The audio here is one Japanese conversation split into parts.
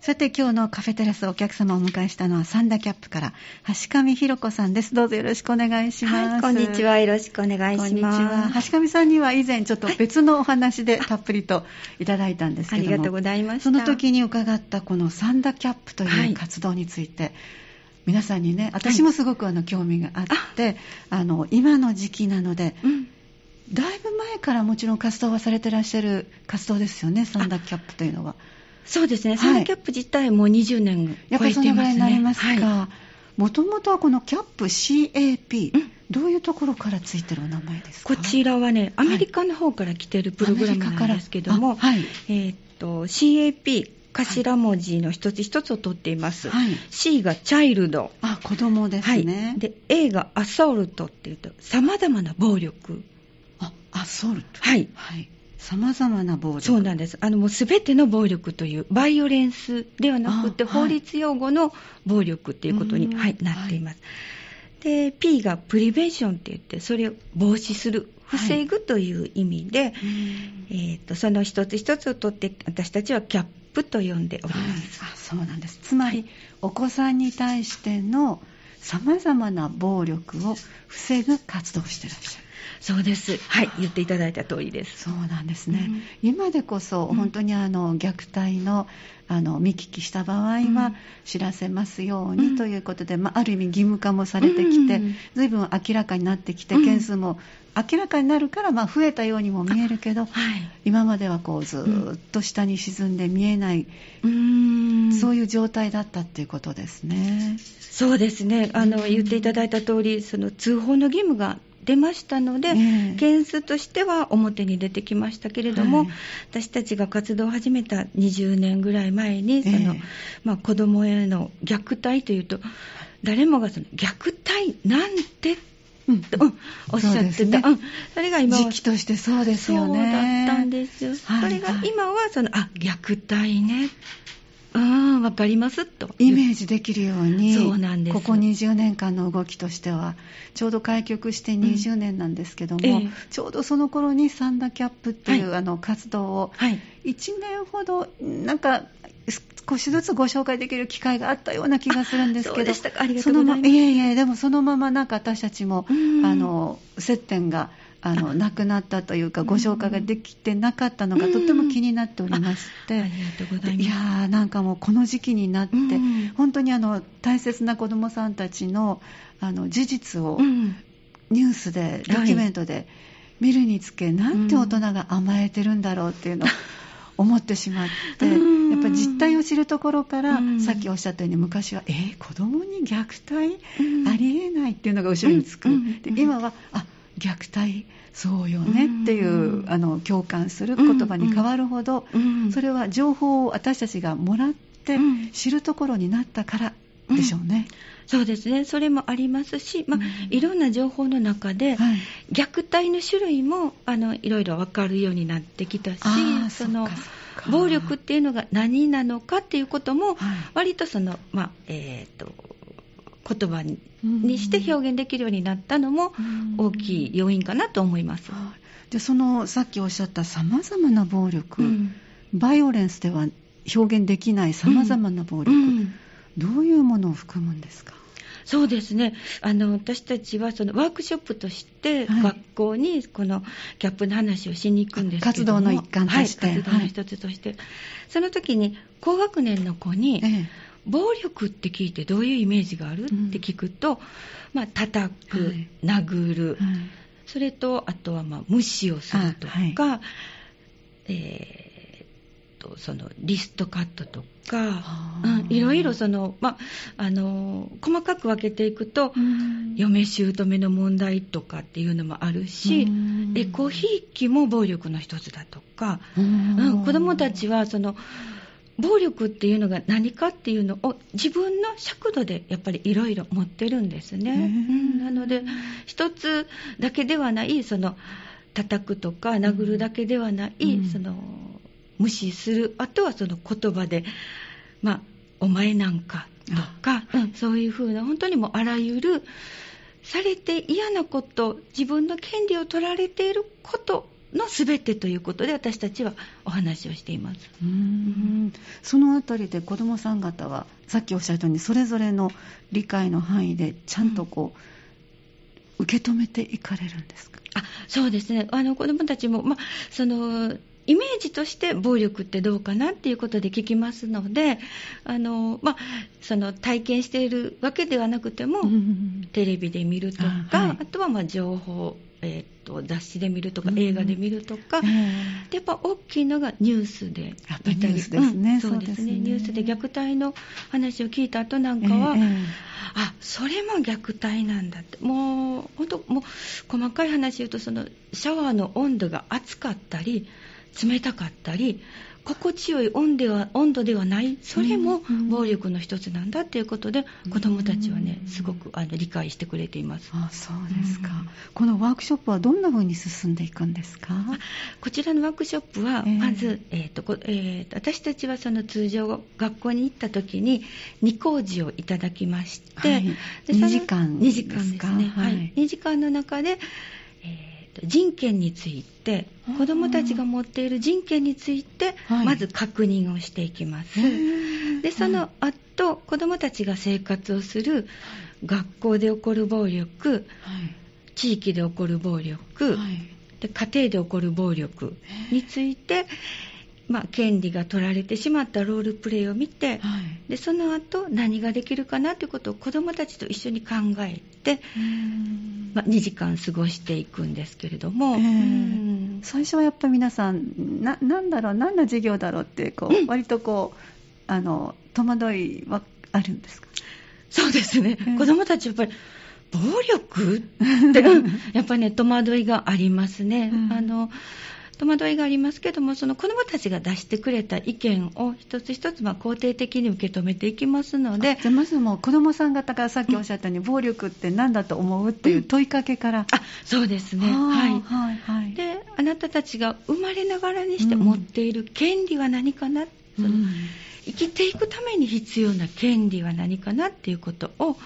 さて今日のカフェテラスお客様をお迎えしたのはサンダキャップから橋上弘子さんです。どうぞよろしくお願いします、はい、こんにちは。よろしくお願いします。橋上さんには以前ちょっと別のお話でたっぷりといただいたんですけども、ありがとうございますその時に伺ったこのサンダキャップという活動について、はい。皆さんにね私もすごくあの興味があって、あの今の時期なので、うん、だいぶ前からもちろん活動はされてらっしゃる活動ですよねサンダキャップというのは。そうですね、サンキャップ自体も20年超えてますね。やっぱりそのぐらいになりますか。もともとはこのキャップ CAP、うん、どういうところからついてるお名前ですか？こちらはね、アメリカの方から来てるプログラムなんですけども、はい、えー、っと、CAP、頭文字の一つ一つを取っています。はい、C がチャイルド。あ、子供ですね。はい、で、A がアソルトっていうと、様々な暴力。あ、アソルト。はい。はい様々な暴力そうなんです。あのもうすべての暴力というバイオレンスではなくて、法律用語の暴力っていうことに、はい、なっています。で、P がプリベンションって言って、それを防止する、防ぐという意味で、はい、えーと、その一つ一つをとって、私たちはキャップと呼んでおります。あそうなんです。つまり、お子さんに対しての様々な暴力を防ぐ活動をしてらっしゃる。そうです。はい、言っていただいた通りです。そうなんですね。うん、今でこそ、本当にあの、虐待の、あの、見聞きした場合は、知らせますようにということで、まあ、ある意味義務化もされてきて、随分明らかになってきて、件数も明らかになるから、まあ、増えたようにも見えるけど、はい、今まではこうずっと下に沈んで見えない、うん、そういう状態だったっていうことですね。そうですね。あの、言っていただいた通り、その通報の義務が出ましたので、件数としては表に出てきましたけれども、はい、私たちが活動を始めた20年ぐらい前に、その、まあ、子供への虐待というと、誰もがその虐待なんてうん、おっしゃってた、そ、ね。うん、それが今時期としてそうですよね。そうだったんですよ。はい、それが今はその、あ虐待ね。うん、わかりますと。イメージできるように、そうなんです。ここ20年間の動きとしては、ちょうど開局して20年なんですけども、うんえ。ー、ちょうどその頃にサンダキャップっていう、はい、あの活動を、1年ほど、なんか、少しずつご紹介できる機会があったような気がするんですけど、そのまま、いえいえ、でもそのままなんか私たちも、あの接点があの亡くなったというかご紹介ができてなかったのがとても気になっておりまして、ありがとうございます。いやーなんかもうこの時期になって、本当にあの大切な子どもさんたちのあの事実をニュースで、ドキュメントで見るにつけ、なんて大人が甘えてるんだろうっていうのを。思ってしまって、やっぱり実態を知るところから、さっきおっしゃったように昔は、えー、子供に虐待、ありえないっていうのが後ろにつく、で今はあ虐待そうよねっていう、あの共感する言葉に変わるほど、それは情報を私たちがもらって知るところになったからでしょうね。そうですね、それもありますし、まあ、いろんな情報の中で、はい、虐待の種類もあのいろいろ分かるようになってきたし、その暴力っていうのが何なのかっていうことも、割とその、まあえーと言葉にして表現できるようになったのも大きい要因かなと思います。でそのさっきおっしゃったさまざまな暴力、うん、バイオレンスでは表現できないさまざまな暴力、うん。うん、どういうものを含むんですか？そうですね。あの私たちはそのワークショップとして学校にこのギャップの話をしに行くんですけど活動の一環として、はい、活動の一つとして、はい、その時に高学年の子に、ええ暴力って聞いてどういうイメージがある、うん、って聞くと、まあ叩く、はい、殴る、はい、それとあとはまあ無視をするとか、はい、えー、とそのリストカットとか、うん、いろいろその、まあ、あの細かく分けていくと、うん、嫁姑の問題とかっていうのもあるし、うん、エコひいきも暴力の一つだとか、うん、子どもたちはその暴力っていうのが何かっていうのを自分の尺度でやっぱりいろいろ持ってるんですね。うん、なので一つだけではないその叩くとか殴るだけではない、うん、その無視するあとはその言葉でまあお前なんかとか、うん、そういうふうな本当にもうあらゆるされて嫌なこと自分の権利を取られていることの全てということで私たちはお話をしています。うん。そのあたりで子どもさん方はさっきおっしゃったようにそれぞれの理解の範囲でちゃんとこう、うん、受け止めていかれるんですか？あそうですね。あの子どもたちも、ま、そのイメージとして暴力ってどうかなっていうことで聞きますのであの、ま、その体験しているわけではなくても、うん、テレビで見るとかあはい、あとはま情報えーと、雑誌で見るとか、映画で見るとか、でやっぱ大きいのがニュースで見たりですね、うん、そうですね。ニュースで虐待の話を聞いた後なんかは、えー、あそれも虐待なんだって。もう本当もう細かい話言うとそのシャワーの温度が熱かったり冷たかったり心地よい温では温度ではない。それも暴力の一つなんだということで、うん、子どもたちはねすごくあの理解してくれています。あそうですか、うん、このワークショップはどんな風に進んでいくんですか？こちらのワークショップはまず、えー、えーとえー、私たちはその通常学校に行った時に2工事をいただきまして、はい、で2時間2時間ですね、はい、はい、2時間の中で、えー人権について子どもたちが持っている人権についてまず確認をしていきます、はい、でその後子どもたちが生活をする学校で起こる暴力、はい、地域で起こる暴力、はい、で家庭で起こる暴力について、まあ、権利が取られてしまったロールプレイを見て、はい、でその後何ができるかなということを子どもたちと一緒に考えて、まあ、2時間過ごしていくんですけれども、最初はやっぱり皆さんななんだろう何の授業だろうってこう、うん、割とこうあの戸惑いはあるんですか？そうですね、子どもたちやっぱり暴力？って やっぱりね戸惑いがありますね。うん、あの戸惑いがありますけども、その子どもたちが出してくれた意見を一つ一つま肯定的に受け止めていきますので、じゃまずもう子どもさん方がさっきおっしゃったように、うん、暴力って何だと思うっていう問いかけから、うん、あそうですね、はい、はいはい、であなたたちが生まれながらにして持っている権利は何かな、その生きていくために必要な権利は何かなっていうことを、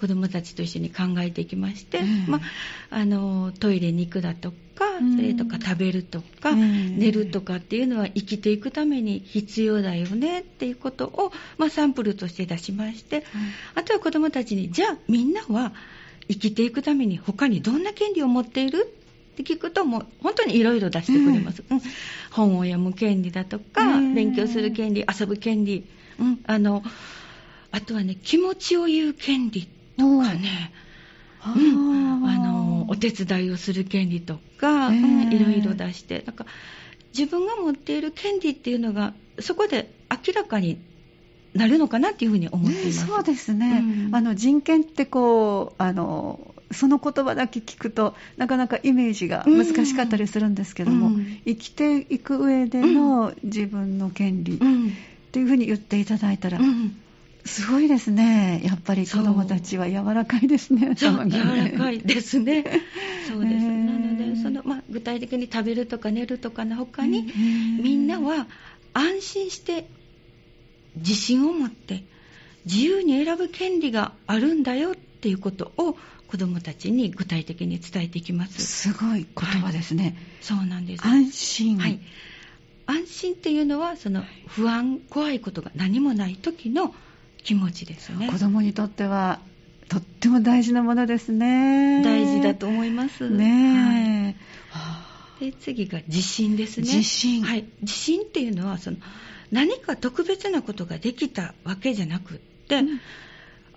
子どもたちと一緒に考えていきまして、まあ、のトイレに行くだとか、それとか食べるとか、寝るとかっていうのは生きていくために必要だよねっていうことを、まあ、サンプルとして出しまして、あとは子どもたちにじゃあみんなは生きていくために他にどんな権利を持っている？って聞くともう本当にいろいろ出してくれます、うん、本を読む権利だとか、勉強する権利遊ぶ権利、うん、あのあとはね気持ちを言う権利とかね、うん、あのお手伝いをする権利とか、うん、いろいろ出して。なんか自分が持っている権利っていうのがそこで明らかになるのかなっていうふうに思っています、ね、そうですね、うん、あの人権ってこうあのその言葉だけ聞くとなかなかイメージが難しかったりするんですけども、うん、生きていく上での自分の権利っていうふうに言っていただいたら、うん、すごいですね。やっぱり子どもたちは柔らかいですね。頭がね。柔らかいですね。そうです、え。ー、なのでその、まあ、具体的に食べるとか寝るとかの他に、え。ー、みんなは安心して自信を持って自由に選ぶ権利があるんだよっていうことを子どもたちに具体的に伝えていきます。すごい言葉ですね、はい、そうなんです。安心、はい、安心っていうのはその不安怖いことが何もない時の気持ちですね。子どもにとってはとっても大事なものですね。大事だと思います。ね、はい、で次が自信ですね。自信。はい。自信っていうのはその何か特別なことができたわけじゃなくって、うん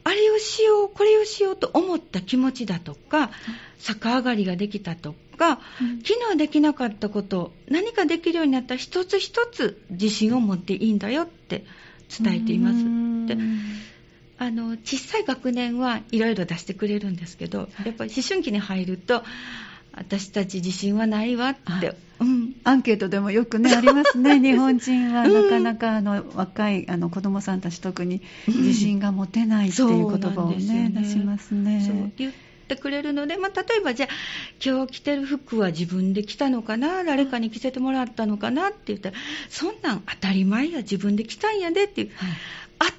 あれをしよう、これをしようと思った気持ちだとか、逆上がりができたとか、うん、昨日できなかったこと何かできるようになった一つ一つ自信を持っていいんだよって伝えています。であの小さい学年はいろいろ出してくれるんですけど、やっぱり思春期に入ると、私たち自信はないわって、うん、アンケートでもよくねありますね。日本人は。なかなかあの若いあの子どもさんたち特に自信が持てないっていう言葉をね,、ね出しますね。そう言ってくれるので、まあ、例えばじゃあ今日着てる服は自分で着たのかな？誰かに着せてもらったのかな？って言ったらそんなん当たり前や自分で着たんやでっていう、はい。当たり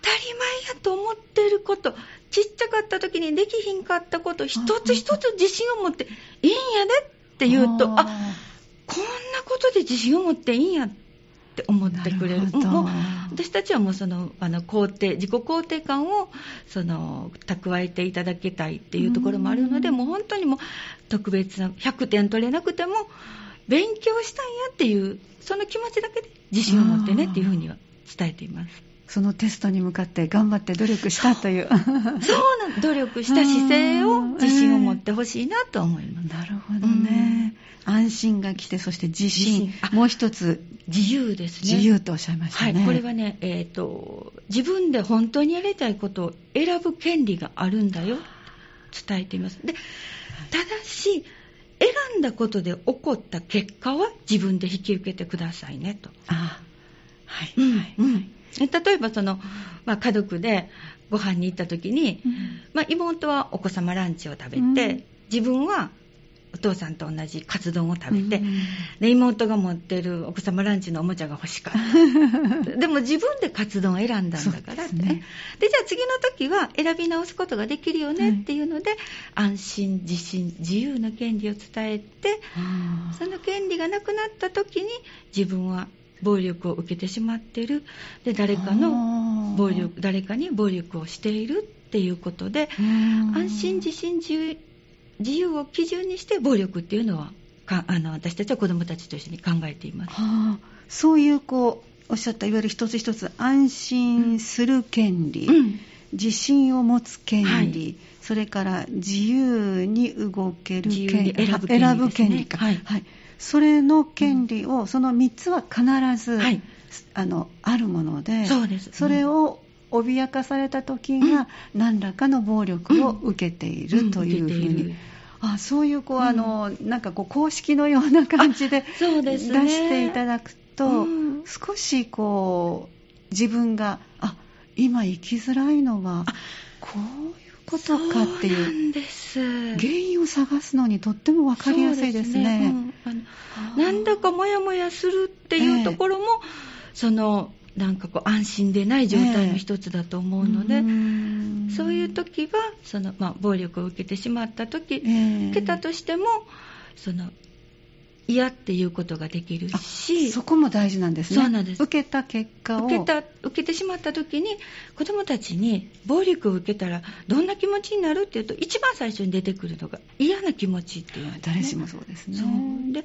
前やと思ってること。ちっちゃかった時にできひんかったこと一つ一つ自信を持っていいんやでって言うとあこんなことで自信を持っていいんやって思ってくれるもう私たちはもうそのあの肯定自己肯定感をその蓄えていただきたいっていうところもあるので、もう本当にもう特別な100点取れなくても勉強したんやっていうその気持ちだけで自信を持ってねっていうふうには伝えています。そのテストに向かって頑張って努力したという。そうなん努力した姿勢を自信を持ってほしいなと思います。なるほどね。安心が来て、そして自信。もう一つ。自由ですね。自由とおっしゃいましたね。はい、これはね、えっ、ー、と、自分で本当にやりたいことを選ぶ権利があるんだよ、伝えています。で、ただし、選んだことで起こった結果は自分で引き受けてくださいねと。あはい。うん、はい、うん例えばその、まあ、家族でご飯に行った時に、うん、まあ、妹はお子様ランチを食べて、うん、自分はお父さんと同じカツ丼を食べて、妹が持ってるお子様ランチのおもちゃが欲しかった。でも自分でカツ丼を選んだんだからって。ね。でじゃあ次の時は選び直すことができるよねっていうので、安心自信自由の権利を伝えてその権利がなくなった時に自分は暴力を受けてしまってる。で誰かの暴力誰かに暴力をしているっていうことで安心自信自由自由を基準にして暴力っていうのはかあの私たちは子どもたちと一緒に考えています、はあ、そういうこうおっしゃったいわゆる一つ一つ安心する権利、うん、自信を持つ権利、はい、それから自由に動ける権利選ぶ権利、ね、選ぶ権利か、はい、はい。それの権利を、うん、その3つは必ず、はい、あのあるものでそうです、それを脅かされた時が、何らかの暴力を受けているというふうに。あそういうこう、あのなんかこう公式のような感じで出していただくと、少しこう自分があ今生きづらいのはこうことかっていう原因を探すのにとっても分かりやすいですね。すね。うん、なんだかモヤモヤするっていうところも、えー、そのなんかこう安心でない状態の一つだと思うので、えー、そういう時はその、まあ、暴力を受けてしまった時、えー、受けたとしてもその嫌っていうことができるしそこも大事なんですね。そうなんです。受けた結果を。受けた受けてしまった時に子どもたちに暴力を受けたらどんな気持ちになるっていうと一番最初に出てくるのが嫌な気持ちっていう、ね、誰しもそうですね。そう。で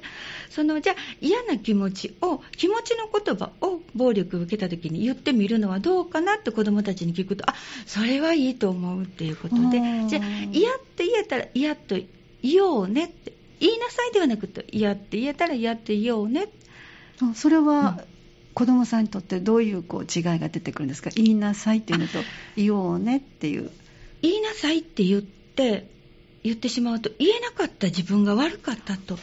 そのじゃあ嫌な気持ちを気持ちの言葉を暴力を受けた時に言ってみるのはどうかなって子どもたちに聞くとあそれはいいと思うっていうことでじゃあ嫌って言えたら嫌と言おうねって言いなさいではなくて嫌って言えたら嫌って言おうね。それは、子供さんにとってどういうこう違いが出てくるんですか？言いなさいっていうのと 言おうねっていう。言いなさいって言って言ってしまうと言えなかった自分が悪かったと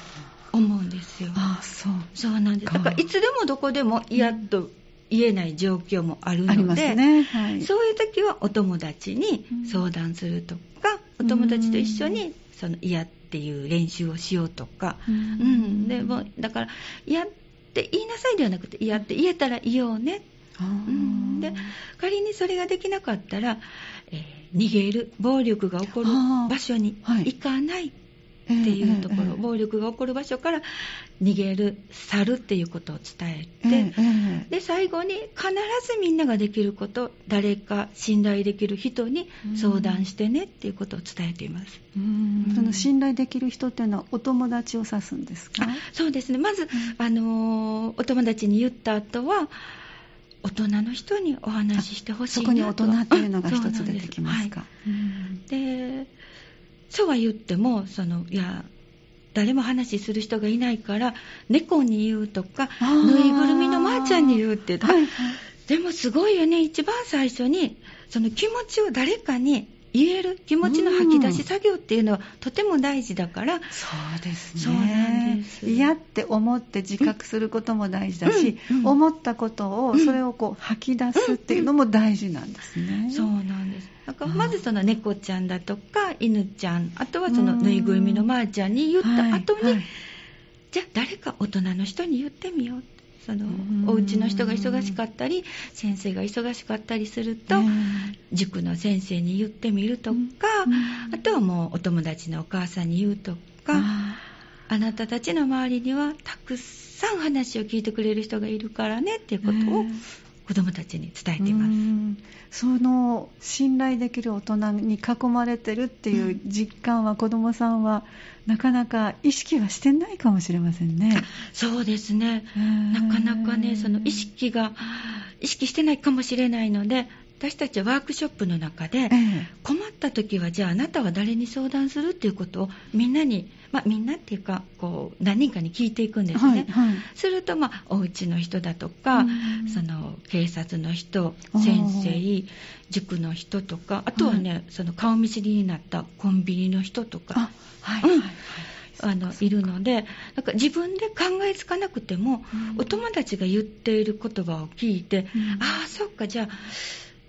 思うんですよ。ああそう。そうなんです。だからいつでもどこでも嫌と言えない状況もあるので、ね。はい、そういう時はお友達に相談するとか、うん、お友達と一緒にその嫌っていう練習をしようとか、うん、うん、でもだから嫌って言いなさいではなくて嫌って言えたら言おうね、うん、で仮にそれができなかったら、えー、逃げる暴力が起こる場所に行かない、っていうところ、えーえー、暴力が起こる場所から逃げる去るっていうことを伝えて、えー、で最後に必ずみんなができること誰か信頼できる人に相談してねっていうことを伝えています、その信頼できる人っていうのはお友達を指すんですか？そうですね。まず、あのー、お友達に言った後は大人の人にお話ししてほしいなと。そこに大人というのが一つ出てきますか？でそうは言ってもそのいや誰も話する人がいないから猫に言うとかぬいぐるみのまーちゃんに言うって言った、はいはい、でもすごいよね。一番最初にその気持ちを誰かに言える気持ちの吐き出し作業っていうのはとても大事だから、そうですね。そうです。嫌って思って自覚することも大事だし、うんうん、思ったことをそれをこう吐き出すっていうのも大事なんですね、そうなんです。だからまずその猫ちゃんだとか犬ちゃんあとはそのぬいぐるみのまーちゃんに言った後に、はい。はい、じゃあ誰か大人の人に言ってみようそのお家の人が忙しかったり先生が忙しかったりすると塾の先生に言ってみるとかあとはもうお友達のお母さんに言うとかあなたたちの周りにはたくさん話を聞いてくれる人がいるからねっていうことを子どもたちに伝えています。その信頼できる大人に囲まれてるっていう実感は子どもさんはなかなか意識はしてないかもしれませんね。そうですね。なかなかねその意識が意識してないかもしれないので私たちはワークショップの中で、困った時はじゃああなたは誰に相談するっていうことをみんなに、まあ、みんなっていうかこう何人かに聞いていくんですね、はいはい、すると、まあ、お家の人だとか、その警察の人先生塾の人とかあとはね、はい、その顔見知りになったコンビニの人とか。はい、うん。あのいるのでなんか自分で考えつかなくても、うん、お友達が言っている言葉を聞いて、うん、ああそっかじゃあ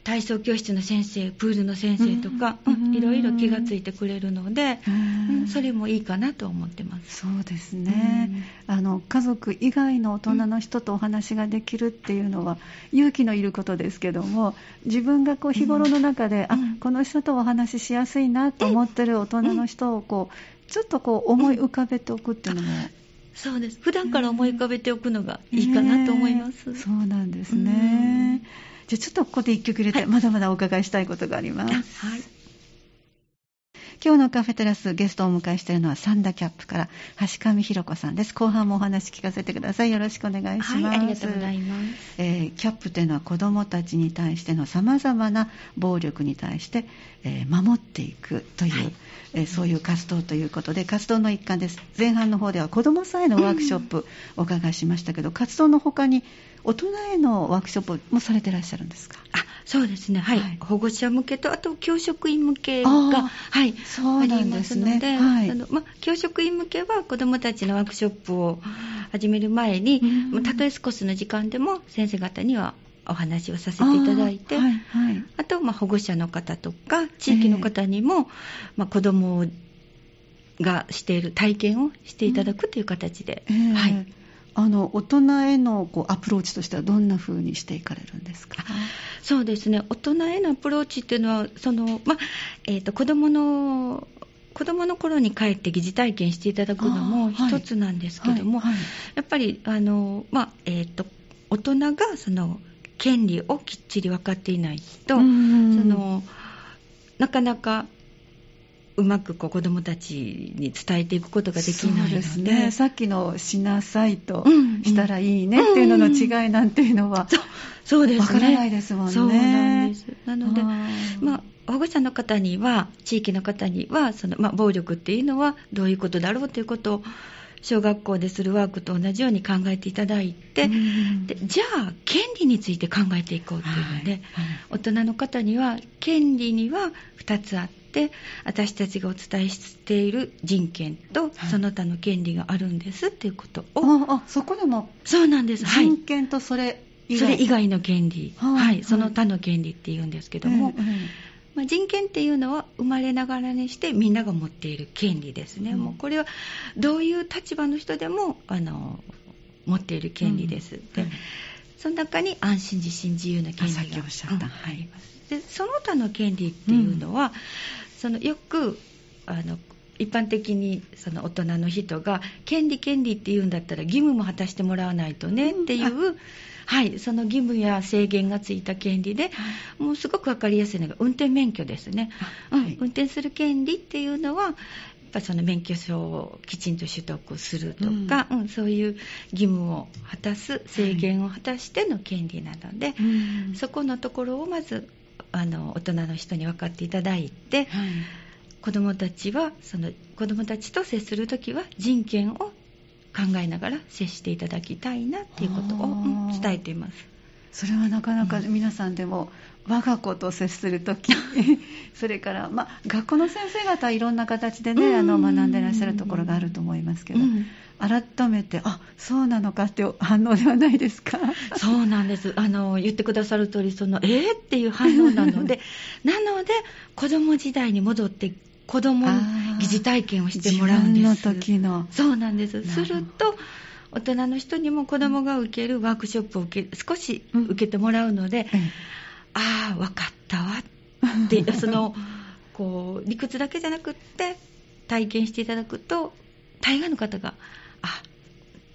体操教室の先生プールの先生とか、うん、いろいろ気がついてくれるので、うん、それもいいかなと思ってます。そうですね、うん、あの家族以外の大人の人とお話ができるっていうのは、勇気のいることですけども自分がこう日頃の中で、あこの人とお話ししやすいなと思ってる大人の人をこうちょっとこう思い浮かべておくっていうのも、そうです。普段から思い浮かべておくのがいいかなと思います、そうなんですね、じゃあちょっとここで1曲入れて、はい、まだまだお伺いしたいことがあります。はい。今日のカフェテラスゲストをお迎えしているのはサンダキャップから橋上ひろ子さんです。後半もお話聞かせてください。よろしくお願いします、はい、ありがとうございます、えー、キャップというのは子どもたちに対してのさまざまな暴力に対して、えー、守っていくという、はい、えー、そういう活動ということで活動の一環です。前半の方では子どもさんへのワークショップお伺いしましたけど、活動の他に大人へのワークショップもされてらっしゃるんですか？あそうですね、はい、はい、保護者向けと、あと教職員向けが、はい、そうなんですね、ありますので、はい、あのま、教職員向けは子どもたちのワークショップを始める前に、うん、たとえ少しの時間でも先生方にはお話をさせていただいて、あはいはい、あと、ま保護者の方とか、地域の方にも、えー、ま子どもがしている体験をしていただくという形で、うんえー、はい、あの大人へのこうアプローチとしてはどんな風にしていかれるんですか？そうですね。大人へのアプローチっていうのはその、まえーと、子どもの子供の頃に帰って疑似体験していただくのも一つなんですけども、はいはい。はい、やっぱりあの、まあえーと、大人がその権利をきっちり分かっていないとそのなかなかうまくこう子どもたちに伝えていくことができないので。ですね。さっきの「しなさい」と「したらいいね」っていうのの違いなんていうのは、うん、そうですね。わからないですもんね。そうなんです。なのでまあ保護者の方には地域の方にはその、まあ、暴力っていうのはどういうことだろうということを小学校でするワークと同じように考えていただいて、でじゃあ権利について考えていこうというので、はいはい、大人の方には権利には2つあって私たちがお伝えしている人権とその他の権利があるんですっていうことを、あそこでもそうなんです。人権とそれ以外,、それ以外の権利、はい、その他の権利っていうんですけども、まあ、人権っていうのは生まれながらにしてみんなが持っている権利ですね、うん、もうこれはどういう立場の人でもあの持っている権利です、うん、でその中に安心自信自由な権利があります。でその他の権利っていうのは、そのよくあの一般的にその大人の人が権利権利って言うんだったら義務も果たしてもらわないとねっていう、はい、その義務や制限がついた権利で、もうすごく分かりやすいのが運転免許ですね、はい、うん、運転する権利っていうのは、やっぱその免許証をきちんと取得するとか、うん、うん、そういう義務を果たす、制限を果たしての権利なので、はい、そこのところをまずあの大人の人に分かっていただいて、はい、子どもたちはその子どもたちと接するときは人権を考えながら接していただきたいなっていうことを、伝えています。それはなかなか皆さんでも、我が子と接するとき それから、まあ、学校の先生方はいろんな形でね、あの学んでらっしゃるところがあると思いますけど、改めてあそうなのかって反応ではないですか？そうなんです。あの言ってくださる通りそのえー、っていう反応なので なので子供時代に戻って子供の疑似体験をしてもらうんです。自分の時の。そうなんです。すると、大人の人にも子供が受けるワークショップを受け少し受けてもらうので、うん、ああ、分かったわ。って、その、こう、理屈だけじゃなくって、体験していただくと、大概の方があ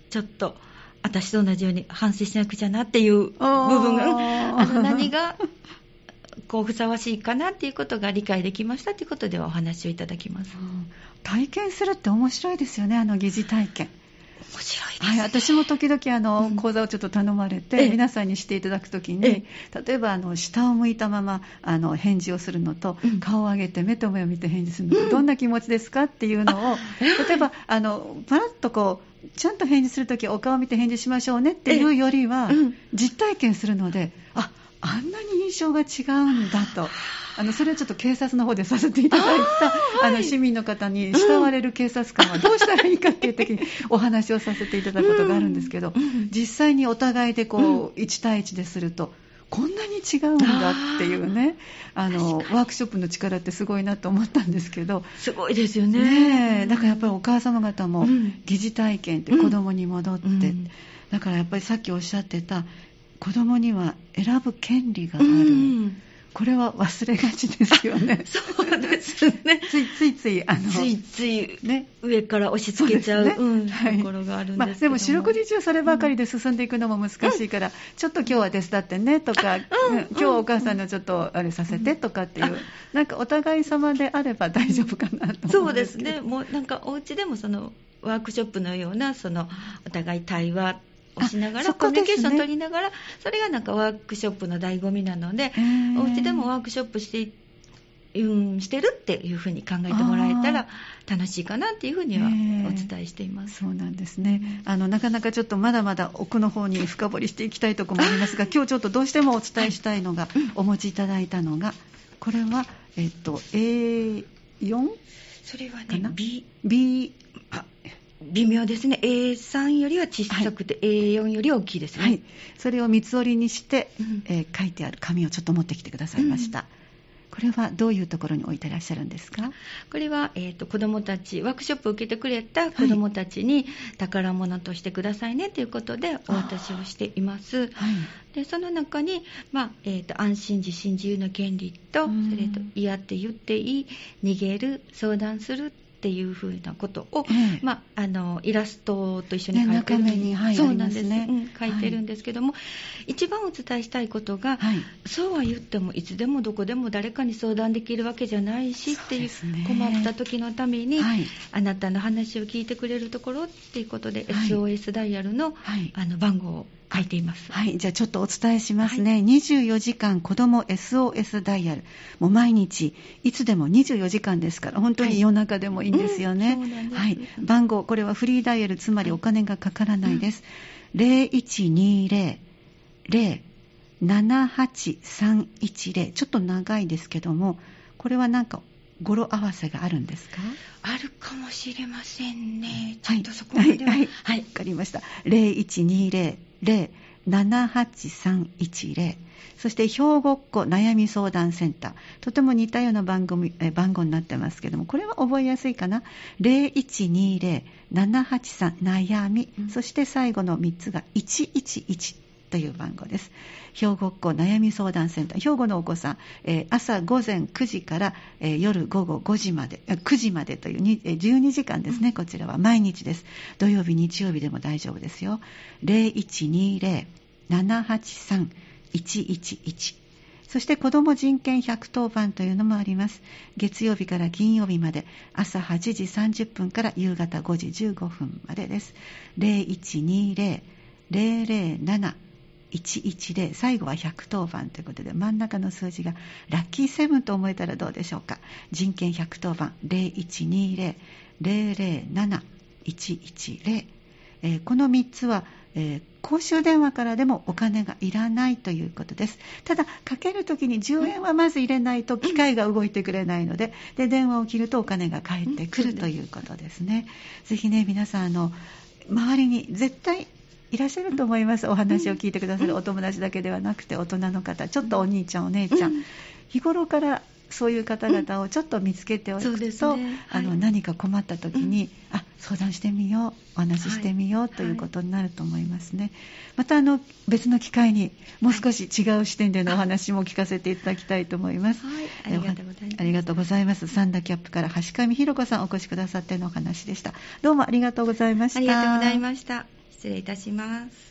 ちょっと私と同じように反省しなくちゃなっていう部分があの何がこうふさわしいかなっていうことが理解できましたということではお話をいただきます、うん、体験するって面白いですよねあの疑似体験面白いです、ね、はい、私も時々あの、うん、講座をちょっと頼まれて、皆さんにしていただくときに、例えばあの下を向いたままあの返事をするのと、うん、顔を上げて目と目を見て返事するのと、どんな気持ちですかっていうのを、例えばあのパラッとこうちゃんと返事するときお顔を見て返事しましょうねっていうよりは、実体験するのでああんなに印象が違うんだと。あのそれをちょっと警察の方でさせていただいたあ、はい、の市民の方に慕われる警察官はどうしたらいいかっていう時にお話をさせていただくことがあるんですけど、実際にお互いでこう1対1ですると。こんなに違うんだっていうねあのワークショップの力ってすごいなと思ったんですけど。すごいですよね。ねだからやっぱりお母様方も疑似体験って子供に戻って、うん、だからやっぱりさっきおっしゃってた子供には選ぶ権利がある、うんこれは忘れがちですよね。そうですね。ついついつい、あの、ついつい、ね、上から押し付けちゃう、ねうん、はい、ところがあるんですけどまあ、でも四六時中そればかりで進んでいくのも難しいから、うん、ちょっと今日は手伝ってねとか、うん、今日お母さんのちょっとあれさせてとかっていう、なんかお互い様であれば大丈夫かなとそうですね。もうなんかお家でもその、ワークショップのような、その、お互い対話をしながら、コミュニケーションを取りながら、それがなんかワークショップの醍醐味なので、お家でもワークショップしてうん、してるっていうふうに考えてもらえたら楽しいかなっていうふうにはお伝えしています、そうなんですね。あのなかなかちょっとまだまだ奥の方に深掘りしていきたいところもありますが 今日ちょっとどうしてもお伝えしたいのが、はい、お持ちいただいたのがこれは、えっと、A4? それはね B, B 微妙ですね。A3 よりは小さくて、はい、A4 より大きいですね、はい、それを三つ折りにして、うん、えー、書いてある紙をちょっと持ってきてくださいました、うん、これはどういうところに置いてらっしゃるんですか？これは、えーと、子どもたちワークショップを受けてくれた子どもたちに宝物としてくださいねということでお渡しをしています、はい、でその中に、まあえーと、安心自信自由の権利と、それと嫌って言っていい逃げる相談するっていうふうなことを、ええ、まあ、あのイラストと一緒に書いてる、ね、はい、そうなんです。ね、うん、書い。てるんですけども、はい、一番お伝えしたいことが、はい、そうは言ってもいつでもどこでも誰かに相談できるわけじゃないしっていう、ね、困った時のために、あなたの話を聞いてくれるところっていうことで、SOS ダイヤルの,、あの番号を書いています。はい、じゃあちょっとお伝えしますね。はい、24時間子ども SOS ダイヤル。もう毎日、いつでも24時間ですから、本当に夜中でもいいんですよね。はい、うん、はい。番号、これはフリーダイヤル、つまりお金がかからないです。うん、0120-078-310。ちょっと長いですけども、これはなんか語呂合わせがあるんですか？あるかもしれませんね。ちょっとそこまでは。はい、はい、わ、かりました。0120-078-310。そして、兵庫っ子悩み相談センター。とても似たような番組え番号になってますけども、これは覚えやすいかな？0120-783悩み、うん、そして最後の3つが111。という番号です。兵庫っ子悩み相談センター、兵庫のお子さん、えー、朝午前9時から、えー、夜午後5時まで、9時までという、えー、12時間ですね、こちらは毎日です。土曜日、日曜日でも大丈夫ですよ。0120-783-111。そして子ども人権110番というのもあります。月曜日から金曜日まで朝8時30分から夕方5時15分までです。0120-007 110最後は110番ということで真ん中の数字がラッキーセブンと思えたらどうでしょうか？人権110番0120-007-110、えー、この3つは、えー、公衆電話からでもお金がいらないということです。ただかけるときに10円はまず入れないと機械が動いてくれないのでで電話を切るとお金が返ってくるということですね。ぜひね皆さんあの周りに絶対いらっしゃると思います、お話を聞いてくださるお友達だけではなくて大人の方ちょっとお兄ちゃんお姉ちゃん、日頃からそういう方々をちょっと見つけておくと、ね。はい、あの何か困った時に、うん、あ相談してみようお話ししてみよう、はい、ということになると思いますね、またあの別の機会にもう少し違う視点でのお話も聞かせていただきたいと思います、ありがとうございます。ありがとうございます。サンダキャップから橋上弘子さんお越しくださってのお話でした。どうもありがとうございました。ありがとうございました失礼いたします。